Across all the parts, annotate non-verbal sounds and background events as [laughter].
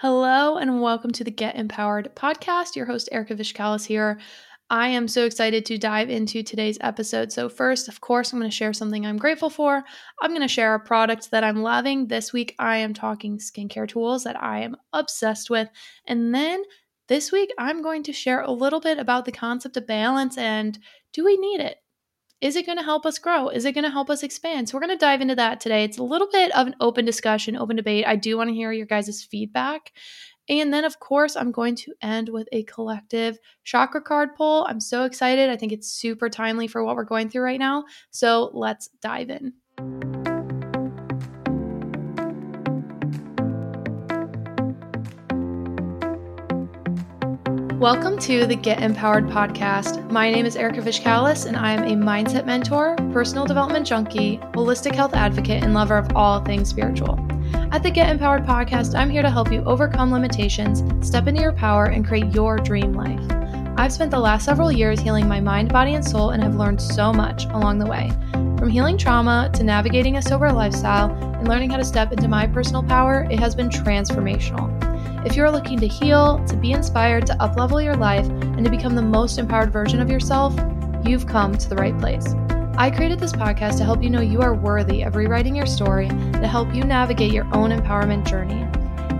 Hello, and welcome to the Get Empowered podcast. Your host, Erika Vichcales here. I am so excited to dive into today's episode. So, first, of course, I'm going to share something I'm grateful for. I'm going to share a product that I'm loving. This week, I am talking skincare tools that I am obsessed with. And then this week, I'm going to share a little bit about the concept of balance and do we need it? Is it going to help us grow? Is it going to help us expand? So, we're going to dive into that today. It's a little bit of an open discussion, open debate. I do want to hear your guys' feedback. And then, of course, I'm going to end with a collective chakra card pull. I'm so excited. I think it's super timely for what we're going through right now. So, let's dive in. Welcome to the Get Empowered podcast. My name is Erika Vichcales, and I am a mindset mentor, personal development junkie, holistic health advocate, and lover of all things spiritual. At the Get Empowered podcast, I'm here to help you overcome limitations, step into your power, and create your dream life. I've spent the last several years healing my mind, body, and soul, and have learned so much along the way. From healing trauma to navigating a sober lifestyle and learning how to step into my personal power, it has been transformational. If you're looking to heal, to be inspired, to uplevel your life, and to become the most empowered version of yourself, you've come to the right place. I created this podcast to help you know you are worthy of rewriting your story to help you navigate your own empowerment journey.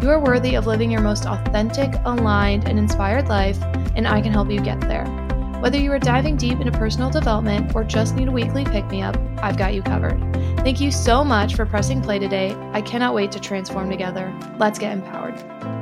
You are worthy of living your most authentic, aligned, and inspired life, and I can help you get there. Whether you are diving deep into personal development or just need a weekly pick me up, I've got you covered. Thank you so much for pressing play today. I cannot wait to transform together. Let's get empowered.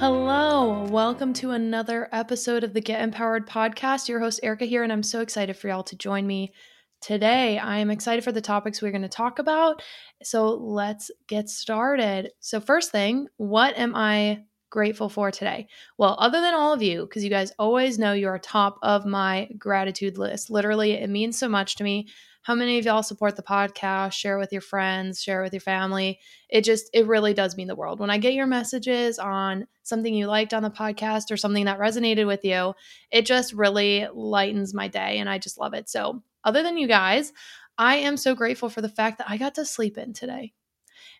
Hello, welcome to another episode of the Get Empowered podcast. Your host, Erika, here, and I'm so excited for y'all to join me today. I am excited for the topics we're going to talk about. So let's get started. So, first thing, what am I grateful for today? Well, other than all of you, because you guys always know you're top of my gratitude list. Literally, it means so much to me how many of y'all support the podcast share with your friends share with your family? It just it really does mean the world. When i get your messages on something you liked on the podcast or something that resonated with you it just really lightens my day and i just love it. So other than you guys i am so grateful for the fact that i got to sleep in today.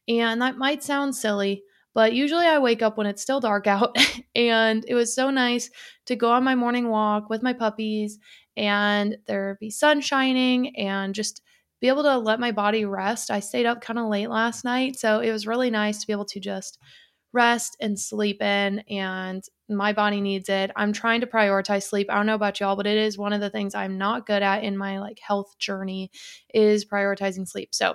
And that might sound silly but usually I wake up when it's still dark [laughs] out. and it was so nice to go on my morning walk with my puppies and there be sun shining and just be able to let my body rest. I stayed up kind of late last night, so it was really nice to be able to just rest and sleep in and my body needs it. I'm trying to prioritize sleep. I don't know about y'all, but it is one of the things I'm not good at in my like health journey is prioritizing sleep. So,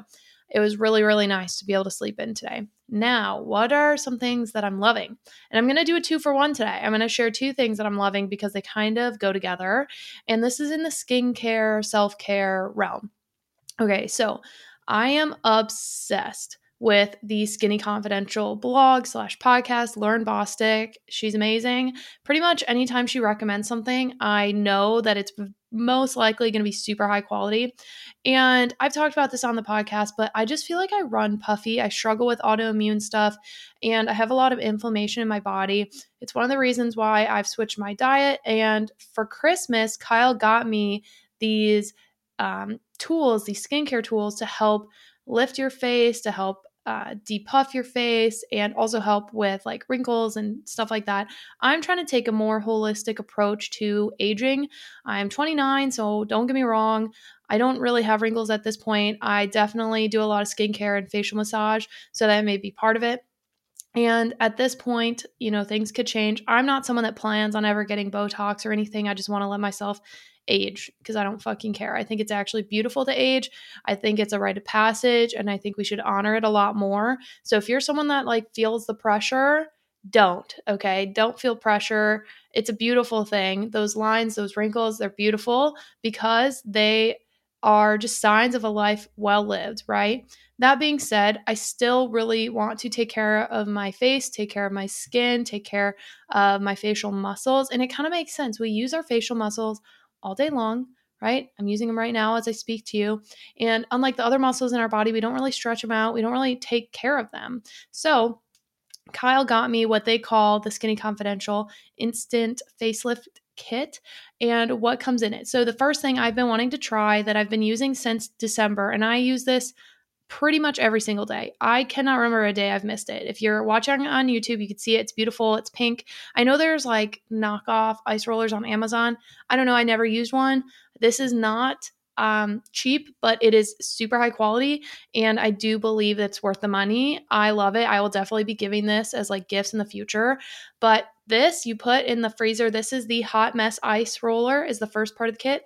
it was really, really nice to be able to sleep in today. Now, what are some things that I'm loving? And I'm going to do a two for one today. I'm going to share two things that I'm loving because they kind of go together. And this is in the skincare, self care realm. Okay, so I am obsessed with the Skinny Confidential blog slash podcast, Lauren Bosstick. She's amazing. Pretty much anytime she recommends something, I know that it's most likely going to be super high quality. And I've talked about this on the podcast, but I just feel like I run puffy. I struggle with autoimmune stuff and I have a lot of inflammation in my body. It's one of the reasons why I've switched my diet. And for Christmas, Kyle got me these um, tools, these skincare tools to help lift your face, to help uh, depuff your face and also help with like wrinkles and stuff like that. I'm trying to take a more holistic approach to aging. I'm 29, so don't get me wrong. I don't really have wrinkles at this point. I definitely do a lot of skincare and facial massage, so that may be part of it. And at this point, you know, things could change. I'm not someone that plans on ever getting Botox or anything. I just want to let myself age because I don't fucking care. I think it's actually beautiful to age. I think it's a rite of passage and I think we should honor it a lot more. So if you're someone that like feels the pressure, don't, okay? Don't feel pressure. It's a beautiful thing. Those lines, those wrinkles, they're beautiful because they are just signs of a life well lived, right? That being said, I still really want to take care of my face, take care of my skin, take care of my facial muscles. And it kind of makes sense. We use our facial muscles all day long, right? I'm using them right now as I speak to you. And unlike the other muscles in our body, we don't really stretch them out, we don't really take care of them. So, Kyle got me what they call the Skinny Confidential Instant Facelift Kit and what comes in it. So, the first thing I've been wanting to try that I've been using since December, and I use this pretty much every single day. I cannot remember a day I've missed it. If you're watching on YouTube, you can see it. It's beautiful. It's pink. I know there's like knockoff ice rollers on Amazon. I don't know. I never used one. This is not um, cheap, but it is super high quality. And I do believe it's worth the money. I love it. I will definitely be giving this as like gifts in the future. But this you put in the freezer. This is the hot mess ice roller, is the first part of the kit.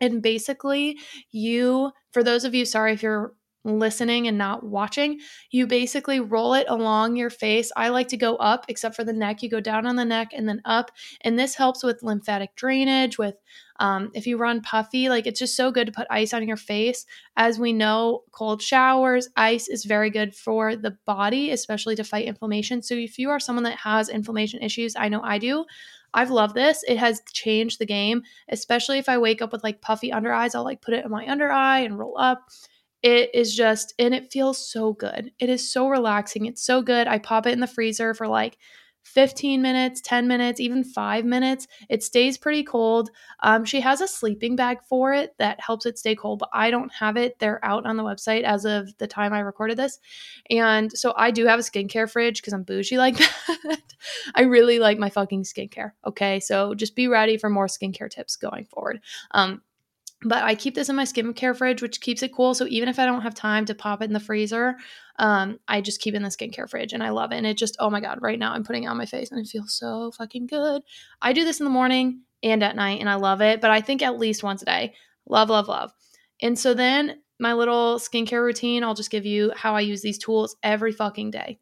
And basically, you, for those of you, sorry if you're listening and not watching, you basically roll it along your face. I like to go up, except for the neck. You go down on the neck and then up. And this helps with lymphatic drainage, with um, if you run puffy, like it's just so good to put ice on your face. As we know, cold showers, ice is very good for the body, especially to fight inflammation. So if you are someone that has inflammation issues, I know I do. I've loved this. It has changed the game, especially if I wake up with like puffy under eyes. I'll like put it in my under eye and roll up it is just and it feels so good. It is so relaxing. It's so good. I pop it in the freezer for like 15 minutes 10 minutes even 5 minutes. It stays pretty cold. Um, she has a sleeping bag for it that helps it stay cold but i don't have it. They're out on the website as of the time i recorded this. And so i do have a skincare fridge because i'm bougie [laughs] like that. I really like my fucking skincare okay? So just be ready for more skincare tips going forward. Um, but I keep this in my skincare fridge, which keeps it cool. So even if I don't have time to pop it in the freezer, um, I just keep it in the skincare fridge and I love it. And it just, oh my God, right now I'm putting it on my face and it feels so fucking good. I do this in the morning and at night and I love it, but I think at least once a day. Love, love, love. And so then my little skincare routine, I'll just give you how I use these tools every fucking day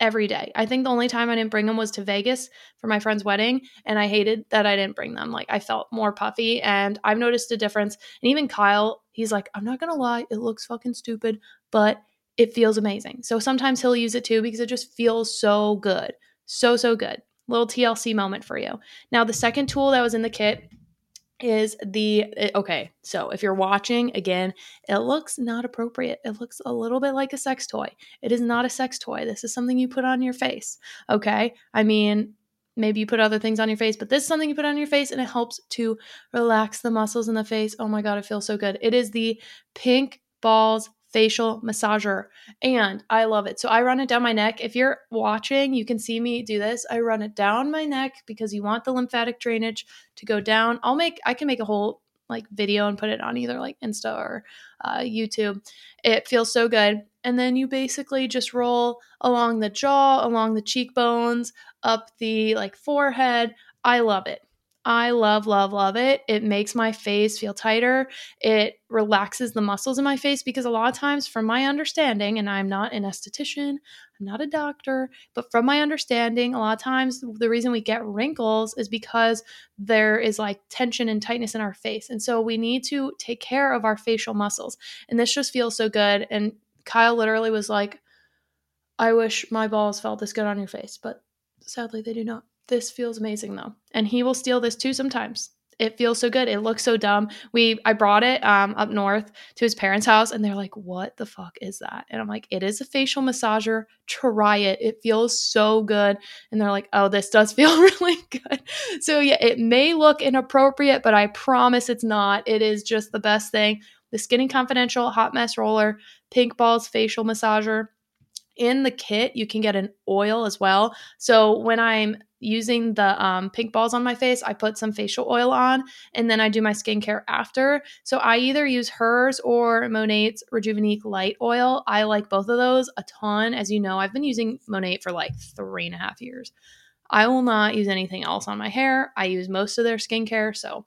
every day. I think the only time I didn't bring them was to Vegas for my friend's wedding, and I hated that I didn't bring them. Like I felt more puffy, and I've noticed a difference. And even Kyle, he's like, I'm not gonna lie, it looks fucking stupid, but it feels amazing. So sometimes he'll use it too because it just feels so good. So, so good. Little TLC moment for you. Now, the second tool that was in the kit is the eh, okay so if you're watching again it looks not appropriate. It looks a little bit like a sex toy. It is not a sex toy. This is something you put on your face okay? I mean maybe you put other things on your face but this is something you put on your face and it helps to relax the muscles in the face. Oh my god it feels so good. It is the pink balls facial massager and I love it. So I run it down my neck. If you're watching, you can see me do this. I run it down my neck because you want the lymphatic drainage to go down. I'll make I can make a whole like video and put it on either like Insta or uh, YouTube. It feels so good. And then you basically just roll along the jaw, along the cheekbones, up the like forehead. I love it. I love, love, love it. It makes my face feel tighter. It relaxes the muscles in my face because a lot of times, from my understanding, and I'm not an esthetician, I'm not a doctor, but from my understanding, a lot of times the reason we get wrinkles is because there is like tension and tightness in our face. And so we need to take care of our facial muscles. And this just feels so good. And Kyle literally was like, I wish my balls felt this good on your face, but sadly they do not. This feels amazing though. And he will steal this too sometimes. It feels so good. It looks so dumb. We I brought it um, up north to his parents' house and they're like, "What the fuck is that?" And I'm like, "It is a facial massager. Try it. It feels so good." And they're like, "Oh, this does [laughs] feel really good." So yeah, it may look inappropriate, but I promise it's not. It is just the best thing. The Skinny Confidential Hot Mess Roller Pink Balls Facial Massager in the kit, you can get an oil as well. So when I'm using the um, pink balls on my face, I put some facial oil on and then I do my skincare after. So I either use hers or Monat's Rejuvenique Light Oil. I like both of those a ton. As you know, I've been using Monat for like three and a half years. I will not use anything else on my hair. I use most of their skincare. So,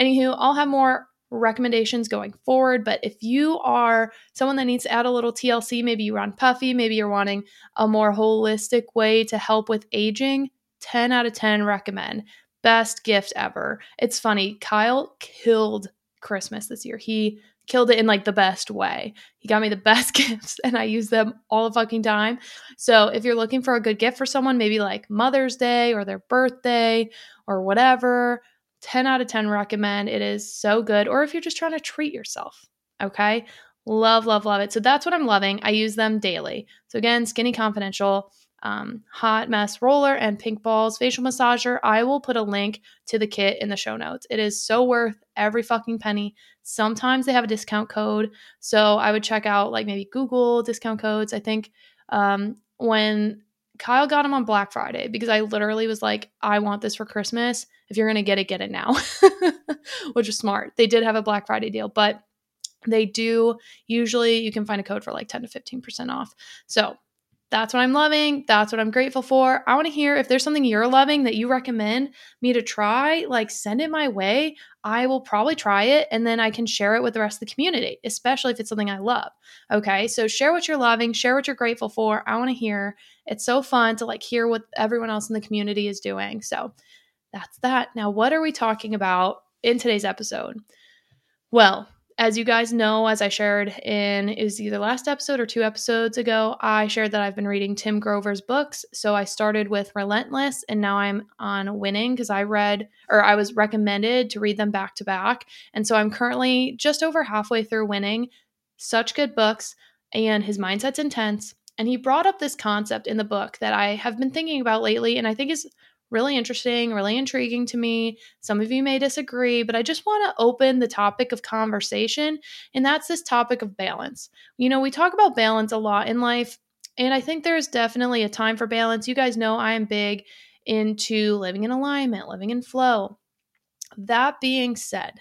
anywho, I'll have more recommendations going forward. But if you are someone that needs to add a little TLC, maybe you run puffy, maybe you're wanting a more holistic way to help with aging, 10 out of 10 recommend. Best gift ever. It's funny, Kyle killed Christmas this year. He killed it in like the best way. He got me the [laughs] best gifts and I use them all the fucking time. So if you're looking for a good gift for someone, maybe like Mother's Day or their birthday or whatever, 10 out of 10 recommend. It is so good. Or if you're just trying to treat yourself, okay? Love, love, love it. So that's what I'm loving. I use them daily. So again, Skinny Confidential, um, Hot Mess Roller, and Pink Balls Facial Massager. I will put a link to the kit in the show notes. It is so worth every fucking penny. Sometimes they have a discount code. So I would check out like maybe Google discount codes. I think um, when Kyle got them on Black Friday because I literally was like, I want this for Christmas. If you're going to get it, get it now, [laughs] which is smart. They did have a Black Friday deal, but they do usually, you can find a code for like 10 to 15% off. So that's what I'm loving. That's what I'm grateful for. I want to hear if there's something you're loving that you recommend me to try, like send it my way. I will probably try it and then I can share it with the rest of the community, especially if it's something I love. Okay. So share what you're loving, share what you're grateful for. I want to hear. It's so fun to like hear what everyone else in the community is doing. So that's that. Now, what are we talking about in today's episode? Well, as you guys know, as I shared in is either last episode or two episodes ago, I shared that I've been reading Tim Grover's books. So I started with Relentless and now I'm on Winning because I read or I was recommended to read them back to back. And so I'm currently just over halfway through Winning. Such good books and his mindset's intense. And he brought up this concept in the book that I have been thinking about lately and I think is really interesting, really intriguing to me. Some of you may disagree, but I just want to open the topic of conversation, and that's this topic of balance. You know, we talk about balance a lot in life, and I think there's definitely a time for balance. You guys know I am big into living in alignment, living in flow. That being said,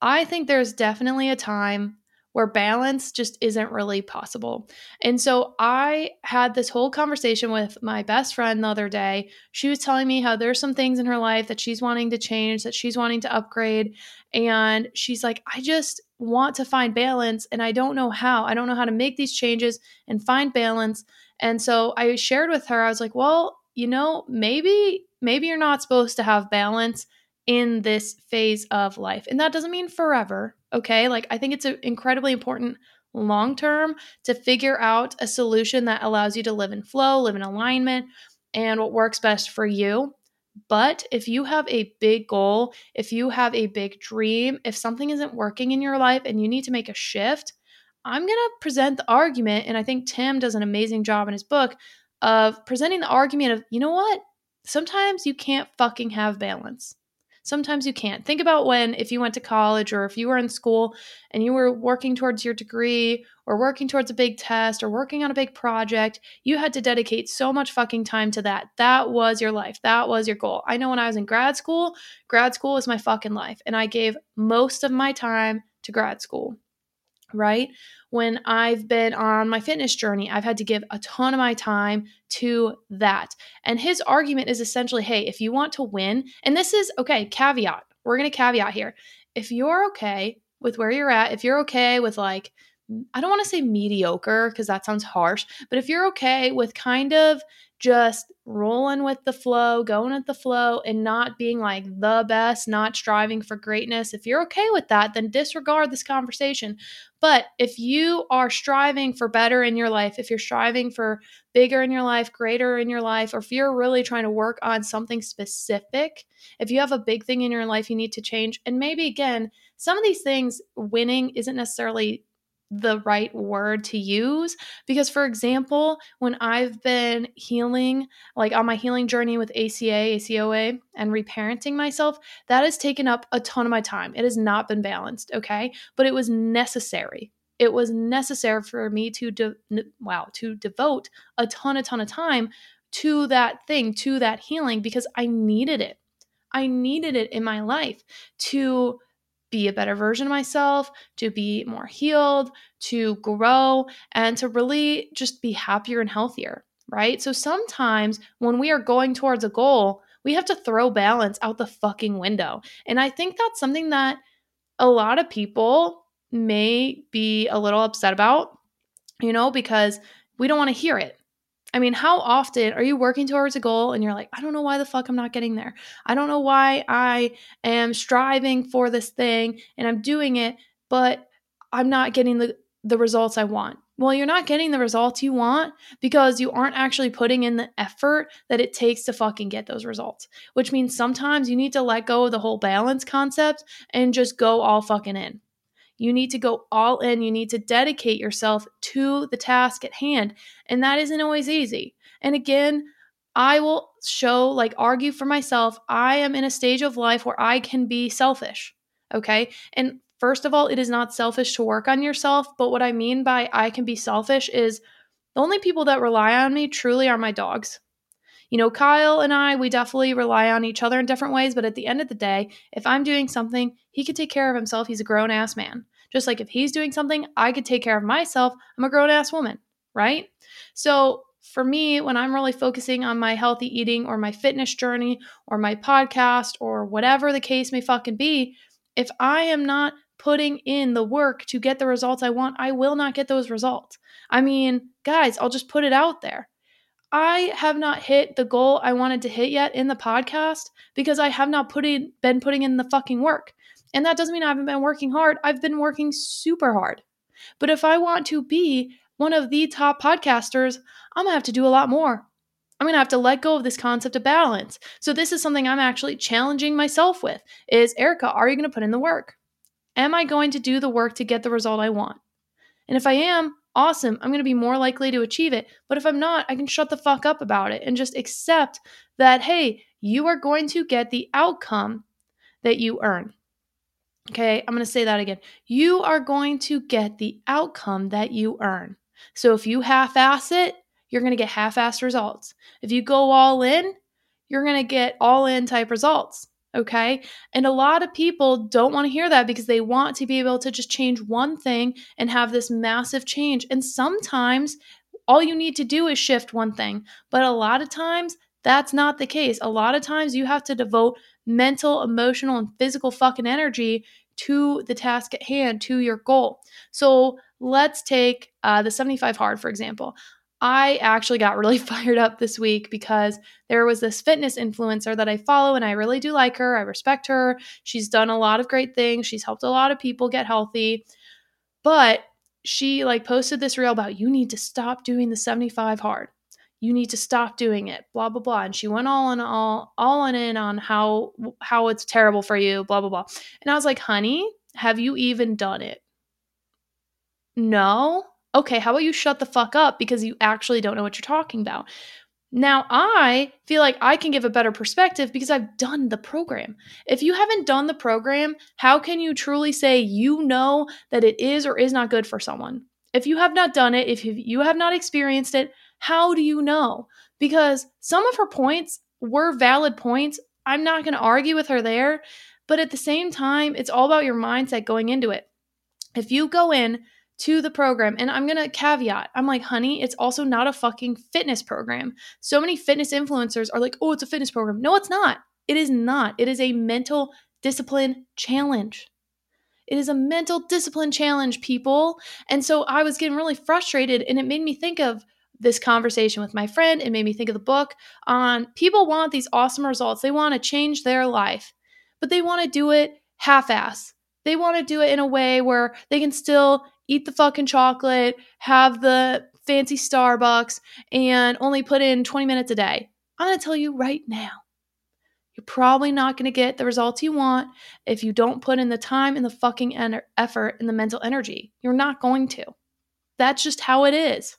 I think there's definitely a time where balance just isn't really possible. And so I had this whole conversation with my best friend the other day. She was telling me how there's some things in her life that she's wanting to change, that she's wanting to upgrade. And she's like, I just want to find balance and I don't know how. I don't know how to make these changes and find balance. And so I shared with her, I was like, well, you know, maybe maybe you're not supposed to have balance in this phase of life. And that doesn't mean forever, okay? Like, I think it's incredibly important long term to figure out a solution that allows you to live in flow, live in alignment, and what works best for you. But if you have a big goal, if you have a big dream, if something isn't working in your life and you need to make a shift, I'm going to present the argument. And I think Tim does an amazing job in his book of presenting the argument of, you know what? Sometimes you can't fucking have balance sometimes you can't. Think about when, if you went to college or if you were in school and you were working towards your degree or working towards a big test or working on a big project, you had to dedicate so much fucking time to that. That was your life. That was your goal. I know when I was in grad school, grad school was my fucking life. And I gave most of my time to grad school, right? when I've been on my fitness journey, I've had to give a ton of my time to that. And his argument is essentially hey, if you want to win, and this is okay, caveat, we're going to caveat here. If you're okay with where you're at, if you're okay with like, I don't want to say mediocre because that sounds harsh, but if you're okay with kind of just rolling with the flow, going with the flow, and not being like the best, not striving for greatness. If you're okay with that, then disregard this conversation. But if you are striving for better in your life, if you're striving for bigger in your life, greater in your life, or if you're really trying to work on something specific, if you have a big thing in your life you need to change, and maybe again, some of these things winning isn't necessarily the right word to use because for example when i've been healing like on my healing journey with ACA ACoA and reparenting myself that has taken up a ton of my time. It has not been balanced okay? But it was necessary. It was necessary for me to de- wow to devote a ton a ton of time to that thing to that healing because i needed it. I needed it in my life to be a better version of myself, to be more healed, to grow, and to really just be happier and healthier, right? So sometimes when we are going towards a goal, we have to throw balance out the fucking window. And I think that's something that a lot of people may be a little upset about, you know, because we don't want to hear it. I mean, how often are you working towards a goal and you're like, I don't know why the fuck I'm not getting there? I don't know why I am striving for this thing and I'm doing it, but I'm not getting the, the results I want. Well, you're not getting the results you want because you aren't actually putting in the effort that it takes to fucking get those results, which means sometimes you need to let go of the whole balance concept and just go all fucking in. You need to go all in. You need to dedicate yourself to the task at hand. And that isn't always easy. And again, I will show, like, argue for myself. I am in a stage of life where I can be selfish. Okay. And first of all, it is not selfish to work on yourself. But what I mean by I can be selfish is the only people that rely on me truly are my dogs. You know, Kyle and I, we definitely rely on each other in different ways. But at the end of the day, if I'm doing something, he could take care of himself. He's a grown ass man. Just like if he's doing something, I could take care of myself. I'm a grown ass woman, right? So for me, when I'm really focusing on my healthy eating or my fitness journey or my podcast or whatever the case may fucking be, if I am not putting in the work to get the results I want, I will not get those results. I mean, guys, I'll just put it out there. I have not hit the goal I wanted to hit yet in the podcast because I have not put in, been putting in the fucking work. And that doesn't mean I haven't been working hard. I've been working super hard. But if I want to be one of the top podcasters, I'm gonna have to do a lot more. I'm gonna have to let go of this concept of balance. So this is something I'm actually challenging myself with is Erika, are you gonna put in the work? Am I going to do the work to get the result I want? And if I am, awesome, I'm gonna be more likely to achieve it. But if I'm not, I can shut the fuck up about it and just accept that, hey, you are going to get the outcome that you earn. Okay, I'm going to say that again. You are going to get the outcome that you earn. So if you half ass it, you're going to get half assed results. If you go all in, you're going to get all in type results. Okay. And a lot of people don't want to hear that because they want to be able to just change one thing and have this massive change. And sometimes all you need to do is shift one thing. But a lot of times, that's not the case. A lot of times you have to devote mental, emotional, and physical fucking energy to the task at hand, to your goal. So let's take uh, the 75 hard, for example. I actually got really [laughs] fired up this week because there was this fitness influencer that I follow and I really do like her. I respect her. She's done a lot of great things. She's helped a lot of people get healthy. But she like posted this reel about you need to stop doing the 75 hard you need to stop doing it blah blah blah and she went all on all all on in on how how it's terrible for you blah blah blah and i was like honey have you even done it no okay how about you shut the fuck up because you actually don't know what you're talking about now i feel like i can give a better perspective because i've done the program if you haven't done the program how can you truly say you know that it is or is not good for someone if you have not done it if you have not experienced it how do you know? Because some of her points were valid points. I'm not going to argue with her there. But at the same time, it's all about your mindset going into it. If you go in to the program, and I'm going to caveat, I'm like, honey, it's also not a fucking fitness program. So many fitness influencers are like, oh, it's a fitness program. No, it's not. It is not. It is a mental discipline challenge. It is a mental discipline challenge, people. And so I was getting really frustrated, and it made me think of this conversation with my friend. It made me think of the book on people want these awesome results. They want to change their life, but they want to do it half ass. They want to do it in a way where they can still eat the fucking chocolate, have the fancy Starbucks, and only put in 20 minutes a day. I'm going to tell you right now. You're probably not going to get the results you want if you don't put in the time and the fucking en- effort and the mental energy. You're not going to. That's just how it is.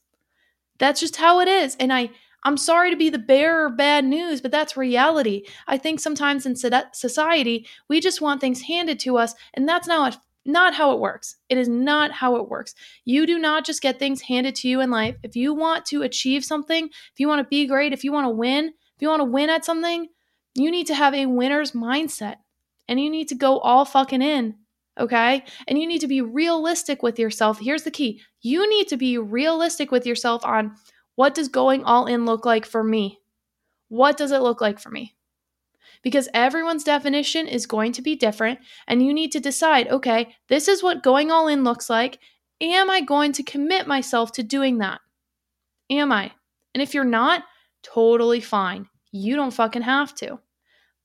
That's just how it is. And I I'm sorry to be the bearer of bad news, but that's reality. I think sometimes in society, we just want things handed to us, and that's not not how it works. It is not how it works. You do not just get things handed to you in life. If you want to achieve something, if you want to be great, if you want to win, if you want to win at something, you need to have a winner's mindset. And you need to go all fucking in Okay. And you need to be realistic with yourself. Here's the key you need to be realistic with yourself on what does going all in look like for me? What does it look like for me? Because everyone's definition is going to be different. And you need to decide okay, this is what going all in looks like. Am I going to commit myself to doing that? Am I? And if you're not, totally fine. You don't fucking have to.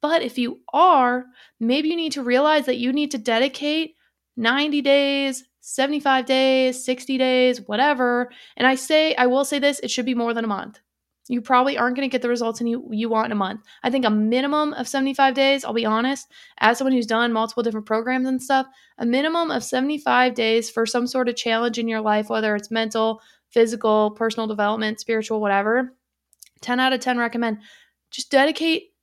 But if you are, maybe you need to realize that you need to dedicate 90 days, 75 days, 60 days, whatever. And I say, I will say this, it should be more than a month. you probably aren't going to get the results you, you want in a month. I think a minimum of 75 days, I'll be honest, as someone who's done multiple different programs and stuff, a minimum of 75 days for some sort of challenge in your life, whether it's mental, physical, personal development, spiritual, whatever. 10 out of 10 recommend just dedicate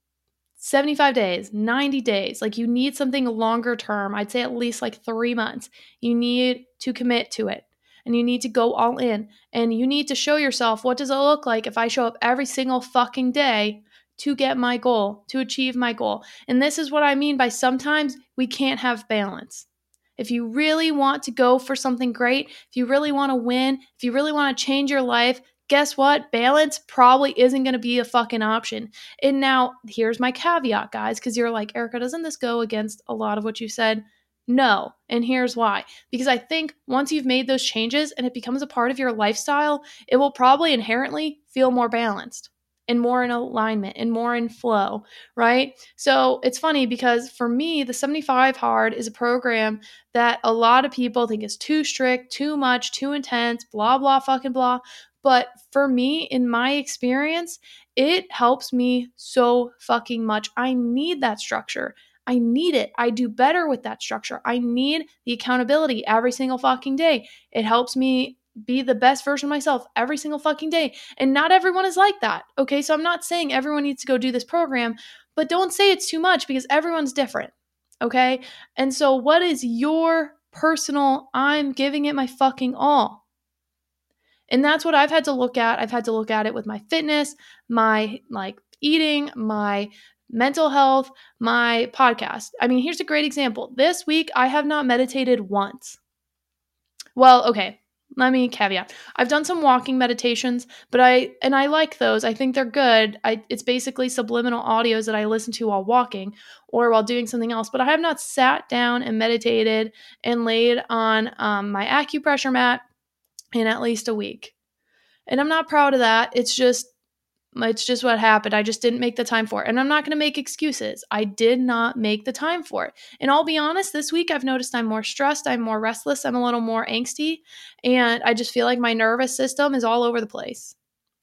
75 days, 90 days. Like you need something longer term. I'd say at least like three months. You need to commit to it and you need to go all in and you need to show yourself what does it look like if I show up every single fucking day to get my goal, to achieve my goal. And this is what I mean by sometimes we can't have balance. If you really want to go for something great, if you really want to win, if you really want to change your life, guess what? Balance probably isn't going to be a fucking option. And now, here's my caveat, guys, because you're like, Erika, doesn't this go against a lot of what you said? No. And here's why. Because I think once you've made those changes and it becomes a part of your lifestyle, it will probably inherently feel more balanced and more in alignment and more in flow, right? So it's funny because for me, the 75 Hard is a program that a lot of people think is too strict, too much, too intense, blah, blah, fucking blah. But for me, in my experience, it helps me so fucking much. I need that structure. I need it. I do better with that structure. I need the accountability every single fucking day. It helps me be the best version of myself every single fucking day. And not everyone is like that. Okay. So I'm not saying everyone needs to go do this program, but don't say it's too much because everyone's different. Okay. And so, what is your personal, I'm giving it my fucking all? And that's what I've had to look at. I've had to look at it with my fitness, my like eating, my mental health, my podcast. I mean, here's a great example. This week, I have not meditated once. Well, okay, let me caveat. I've done some walking meditations, but I and I like those. I think they're good. I it's basically subliminal audios that I listen to while walking or while doing something else. But I have not sat down and meditated and laid on um, my acupressure mat in at least a week. And I'm not proud of that. It's just it's just what happened. I just didn't make the time for it. And I'm not going to make excuses. I did not make the time for it. And I'll be honest, this week I've noticed I'm more stressed, I'm more restless, I'm a little more angsty, and I just feel like my nervous system is all over the place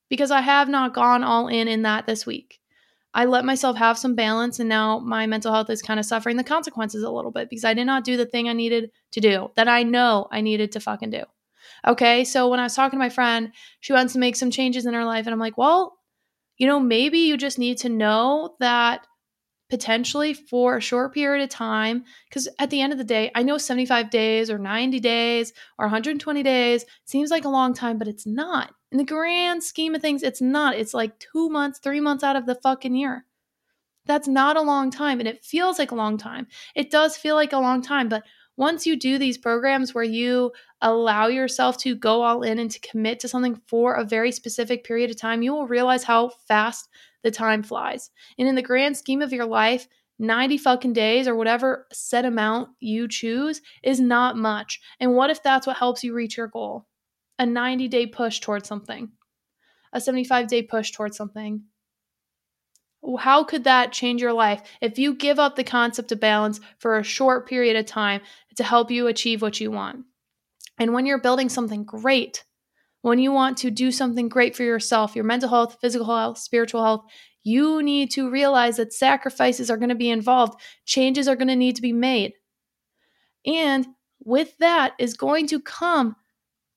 because I have not gone all in in that this week. I let myself have some balance, and now my mental health is kind of suffering the consequences a little bit because I did not do the thing I needed to do that I know I needed to fucking do. Okay. So when I was talking to my friend, she wants to make some changes in her life. And I'm like, well, you know, maybe you just need to know that potentially for a short period of time, because at the end of the day, I know 75 days or 90 days or 120 days seems like a long time, but it's not. In the grand scheme of things, it's not. It's like two months, three months out of the fucking year. That's not a long time. And it feels like a long time. It does feel like a long time, but once you do these programs where you allow yourself to go all in and to commit to something for a very specific period of time, you will realize how fast the time flies. And in the grand scheme of your life, 90 fucking days or whatever set amount you choose is not much. And what if that's what helps you reach your goal? A 90 day push towards something, a 75 day push towards something, how could that change your life if you give up the concept of balance for a short period of time to help you achieve what you want? And when you're building something great, when you want to do something great for yourself, your mental health, physical health, spiritual health, you need to realize that sacrifices are going to be involved, changes are going to need to be made. And with that is going to come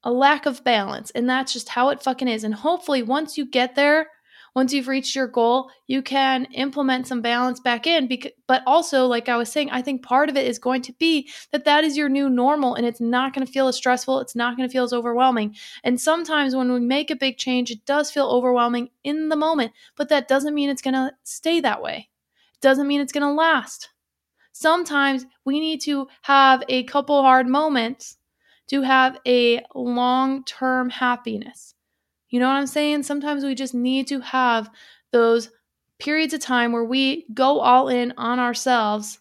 a lack of balance. And that's just how it fucking is. And hopefully, once you get there, once you've reached your goal, you can implement some balance back in. Because, but also, like I was saying, I think part of it is going to be that that is your new normal and it's not going to feel as stressful. It's not going to feel as overwhelming. And sometimes when we make a big change, it does feel overwhelming in the moment, but that doesn't mean it's going to stay that way. It doesn't mean it's going to last. Sometimes we need to have a couple hard moments to have a long term happiness. You know what I'm saying? Sometimes we just need to have those periods of time where we go all in on ourselves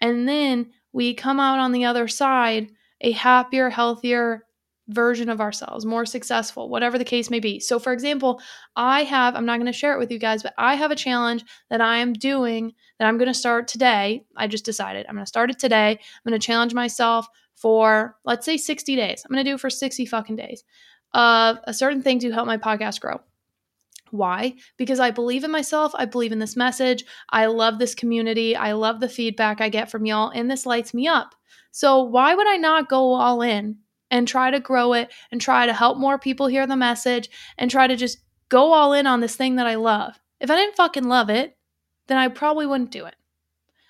and then we come out on the other side a happier, healthier version of ourselves, more successful, whatever the case may be. So, for example, I have, I'm not going to share it with you guys, but I have a challenge that I am doing that I'm going to start today. I just decided I'm going to start it today. I'm going to challenge myself for, let's say, 60 days. I'm going to do it for 60 fucking days of a certain thing to help my podcast grow. Why? Because I believe in myself. I believe in this message. I love this community. I love the feedback I get from y'all, and this lights me up. So, why would I not go all in and try to grow it and try to help more people hear the message and try to just go all in on this thing that I love? If I didn't fucking love it, then I probably wouldn't do it.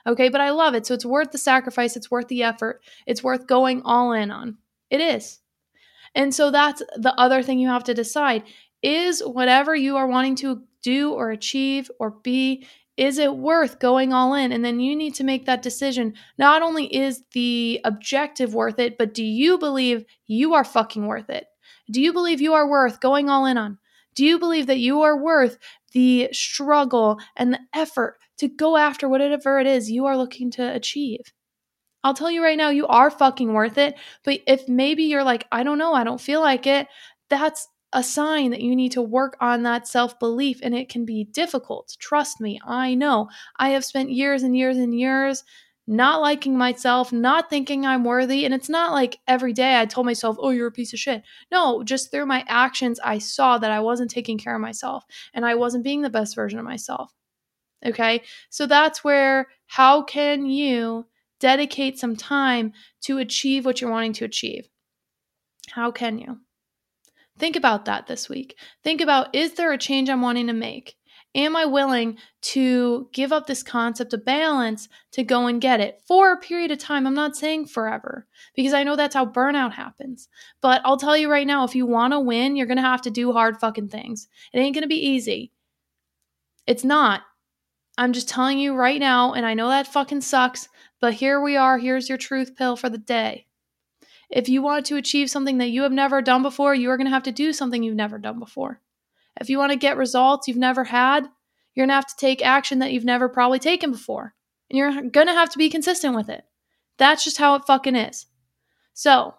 Okay, but I love it. So, it's worth the sacrifice. It's worth the effort. It's worth going all in on. It is. And so, that's the other thing you have to decide. Is whatever you are wanting to do or achieve or be is it worth going all in? And then you need to make that decision. Not only is the objective worth it but do you believe you are fucking worth it? Do you believe you are worth going all in on? Do you believe that you are worth the struggle and the effort to go after whatever it is you are looking to achieve I'll tell you right now, you are fucking worth it. But if maybe you're like, I don't know, I don't feel like it, that's a sign that you need to work on that self belief, and it can be difficult. Trust me, I know. I have spent years and years and years not liking myself, not thinking I'm worthy. And it's not like every day I told myself, oh, you're a piece of shit. No, just through my actions, I saw that I wasn't taking care of myself and I wasn't being the best version of myself. Okay. So that's where, how can you dedicate some time to achieve what you're wanting to achieve? How can you? Think about that this week. Think about is there a change I'm wanting to make? Am I willing to give up this concept of balance to go and get it for a period of time? I'm not saying forever because I know that's how burnout happens. But I'll tell you right now if you want to win, you're going to have to do hard fucking things. It ain't going to be easy. It's not. I'm just telling you right now, and I know that fucking sucks, but here we are. Here's your truth pill for the day. If you want to achieve something that you have never done before, you are going to have to do something you've never done before. If you want to get results you've never had, you're going to have to take action that you've never probably taken before. And you're going to have to be consistent with it. That's just how it fucking is. So,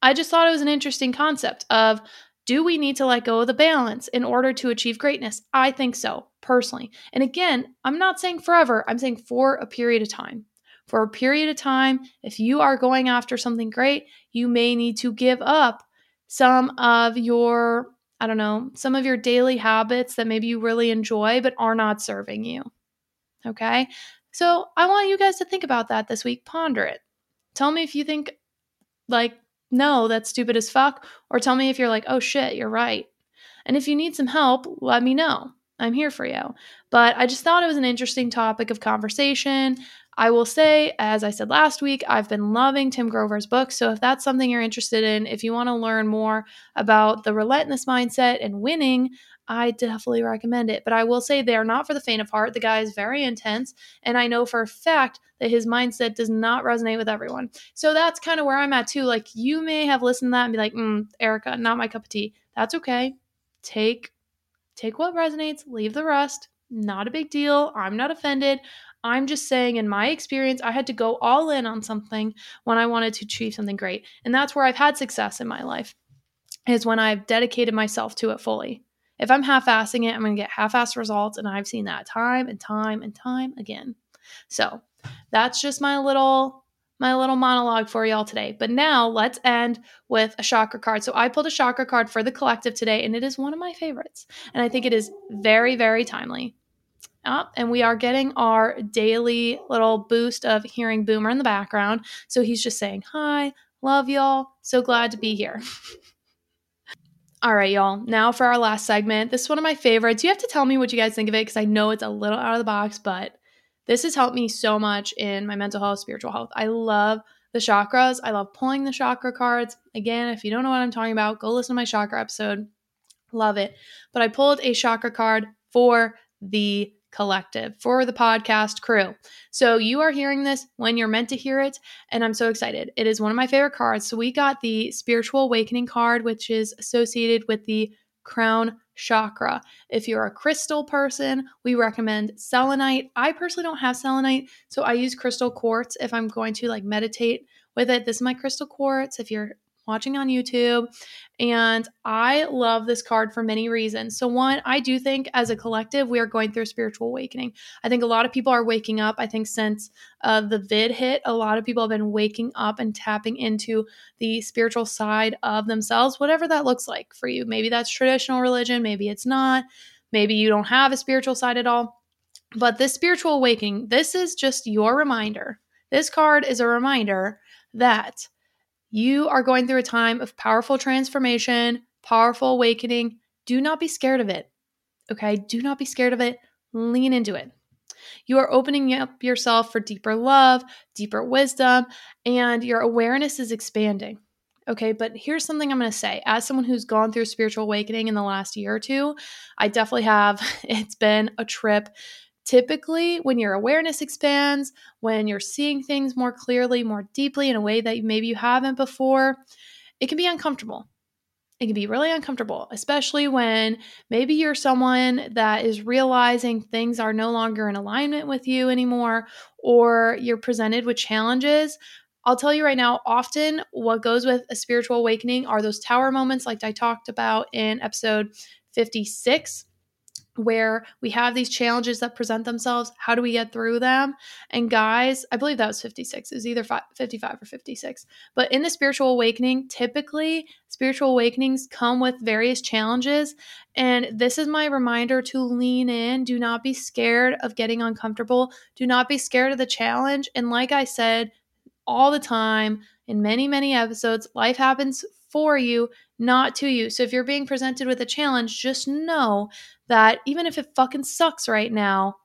I just thought it was an interesting concept of do we need to let go of the balance in order to achieve greatness? I think so, personally. And again, I'm not saying forever, I'm saying for a period of time for a period of time, if you are going after something great, you may need to give up some of your, I don't know, some of your daily habits that maybe you really enjoy but are not serving you. Okay. So I want you guys to think about that this week. Ponder it. Tell me if you think, like, no, that's stupid as fuck, or tell me if you're like, oh shit, you're right. And if you need some help, let me know. I'm here for you. But I just thought it was an interesting topic of conversation. I will say, as I said last week, I've been loving Tim Grover's book. So if that's something you're interested in, if you want to learn more about the relentless mindset and winning, I definitely recommend it. But I will say they are not for the faint of heart. The guy is very intense. And I know for a fact that his mindset does not resonate with everyone. So that's kind of where I'm at too. Like you may have listened to that and be like, mm, Erika, not my cup of tea. That's okay. Take take what resonates, leave the rest. Not a big deal. I'm not offended. I'm just saying, in my experience, I had to go all in on something when I wanted to achieve something great. And that's where I've had success in my life, is when I've dedicated myself to it fully. If I'm half assing it, I'm going to get half assed results. And I've seen that time and time and time again. So that's just my little my little monologue for y'all today. But now let's end with a chakra card. So I pulled a chakra card for the collective today, and it is one of my favorites. And I think it is very, very timely. And we are getting our daily little boost of hearing Boomer in the background. So he's just saying, Hi, love y'all. So glad to be here. [laughs] All right, y'all. Now for our last segment. This is one of my favorites. You have to tell me what you guys think of it because I know it's a little out of the box, but this has helped me so much in my mental health, spiritual health. I love the chakras. I love pulling the chakra cards. Again, if you don't know what I'm talking about, go listen to my chakra episode. Love it. But I pulled a chakra card for the collective for the podcast crew. So you are hearing this when you're meant to hear it, and I'm so excited. It is one of my favorite cards. So we got the Spiritual Awakening card, which is associated with the crown chakra. If you're a crystal person, we recommend selenite. I personally don't have selenite, so I use crystal quartz if I'm going to like meditate with it. This is my crystal quartz. If you're watching on YouTube. And I love this card for many reasons. So, one, I do think as a collective, we are going through a spiritual awakening. I think a lot of people are waking up. I think since uh, the vid hit, a lot of people have been waking up and tapping into the spiritual side of themselves, whatever that looks like for you. Maybe that's traditional religion, maybe it's not. maybe you don't have a spiritual side at all. But this spiritual awakening, this is just your reminder. This card is a reminder that you are going through a time of powerful transformation, powerful awakening. Do not be scared of it. Okay? Do not be scared of it. Lean into it. You are opening up yourself for deeper love, deeper wisdom, and your awareness is expanding. Okay, but here's something I'm going to say. As someone who's gone through spiritual awakening in the last year or two, I definitely have. [laughs] It's been a trip. Typically, when your awareness expands, when you're seeing things more clearly, more deeply in a way that maybe you haven't before, it can be uncomfortable it can be really uncomfortable, especially when maybe you're someone that is realizing things are no longer in alignment with you anymore, or you're presented with challenges. I'll tell you right now, often what goes with a spiritual awakening are those tower moments, like I talked about in episode 56 where we have these challenges that present themselves. How do we get through them? And guys, I believe that was 56. It was either 55 or 56. But in the spiritual awakening, typically spiritual awakenings come with various challenges. And this is my reminder to lean in. Do not be scared of getting uncomfortable. Do not be scared of the challenge. And like I said all the time in many, many episodes, life happens for you, not to you. So if you're being presented with a challenge, just know that even if it fucking sucks right now,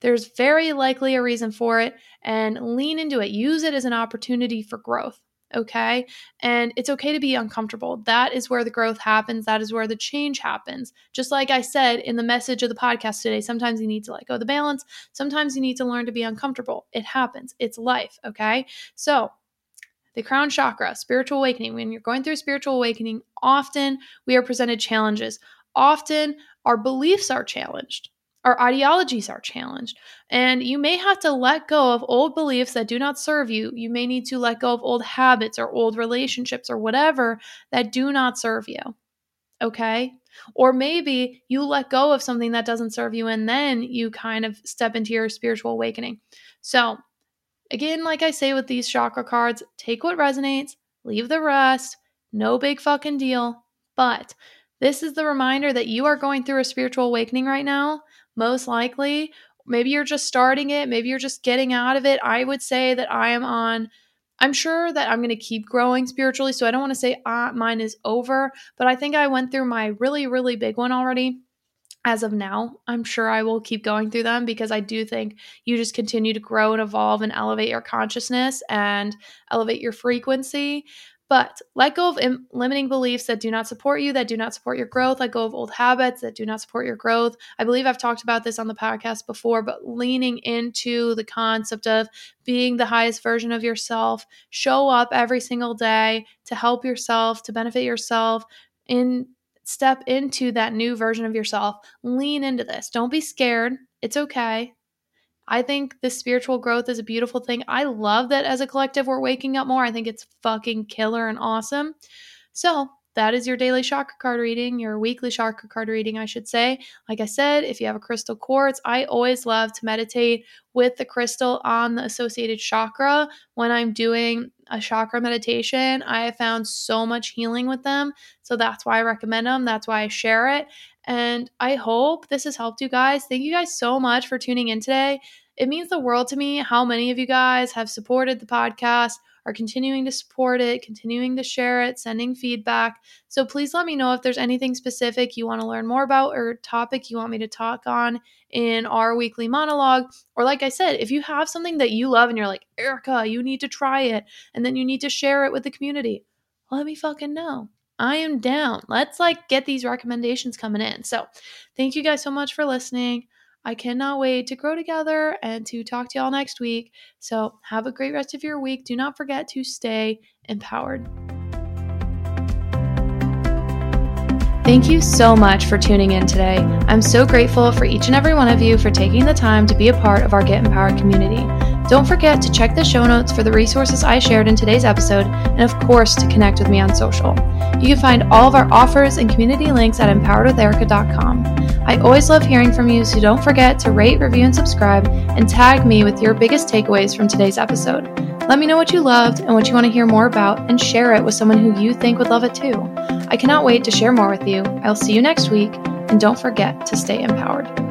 there's very likely a reason for it and lean into it. Use it as an opportunity for growth. Okay. And it's okay to be uncomfortable. That is where the growth happens. That is where the change happens. Just like I said in the message of the podcast today, sometimes you need to let go of the balance. Sometimes you need to learn to be uncomfortable. It happens. It's life. Okay. So the crown chakra, spiritual awakening. When you're going through spiritual awakening, often we are presented challenges. Often our beliefs are challenged. Our ideologies are challenged. And you may have to let go of old beliefs that do not serve you. You may need to let go of old habits or old relationships or whatever that do not serve you. Okay? Or maybe you let go of something that doesn't serve you and then you kind of step into your spiritual awakening. So, Again, like I say with these chakra cards, take what resonates, leave the rest. No big fucking deal. But this is the reminder that you are going through a spiritual awakening right now. Most likely, maybe you're just starting it, maybe you're just getting out of it. I would say that I am on. I'm sure that I'm going to keep growing spiritually, so I don't want to say uh, mine is over, but I think I went through my really, really big one already as of now. I'm sure I will keep going through them because I do think you just continue to grow and evolve and elevate your consciousness and elevate your frequency. But let go of Im- limiting beliefs that do not support you, that do not support your growth. Let go of old habits that do not support your growth. I believe I've talked about this on the podcast before, but leaning into the concept of being the highest version of yourself, show up every single day to help yourself, to benefit yourself in step into that new version of yourself. Lean into this. Don't be scared. It's okay. I think this spiritual growth is a beautiful thing. I love that as a collective we're waking up more. I think it's fucking killer and awesome. So, that is your daily chakra card reading, your weekly chakra card reading, I should say. Like I said, if you have a crystal quartz, I always love to meditate with the crystal on the associated chakra when I'm doing a chakra meditation. I have found so much healing with them. So that's why I recommend them. That's why I share it. And I hope this has helped you guys. Thank you guys so much for tuning in today. It means the world to me how many of you guys have supported the podcast are continuing to support it, continuing to share it, sending feedback. So please let me know if there's anything specific you want to learn more about or topic you want me to talk on in our weekly monologue. Or, like I said, if you have something that you love and you're like, Erika, you need to try it, and then you need to share it with the community, let me fucking know. I am down. Let's like get these recommendations coming in. So, thank you guys so much for listening. I cannot wait to grow together and to talk to y'all next week. So, have a great rest of your week. Do not forget to stay empowered. Thank you so much for tuning in today. I'm so grateful for each and every one of you for taking the time to be a part of our Get Empowered community. Don't forget to check the show notes for the resources I shared in today's episode, and of course, to connect with me on social. You can find all of our offers and community links at empoweredwitherika.com. I always love hearing from you, so don't forget to rate, review, and subscribe, and tag me with your biggest takeaways from today's episode. Let me know what you loved and what you want to hear more about, and share it with someone who you think would love it too. I cannot wait to share more with you. I'll see you next week. and don't forget to stay empowered.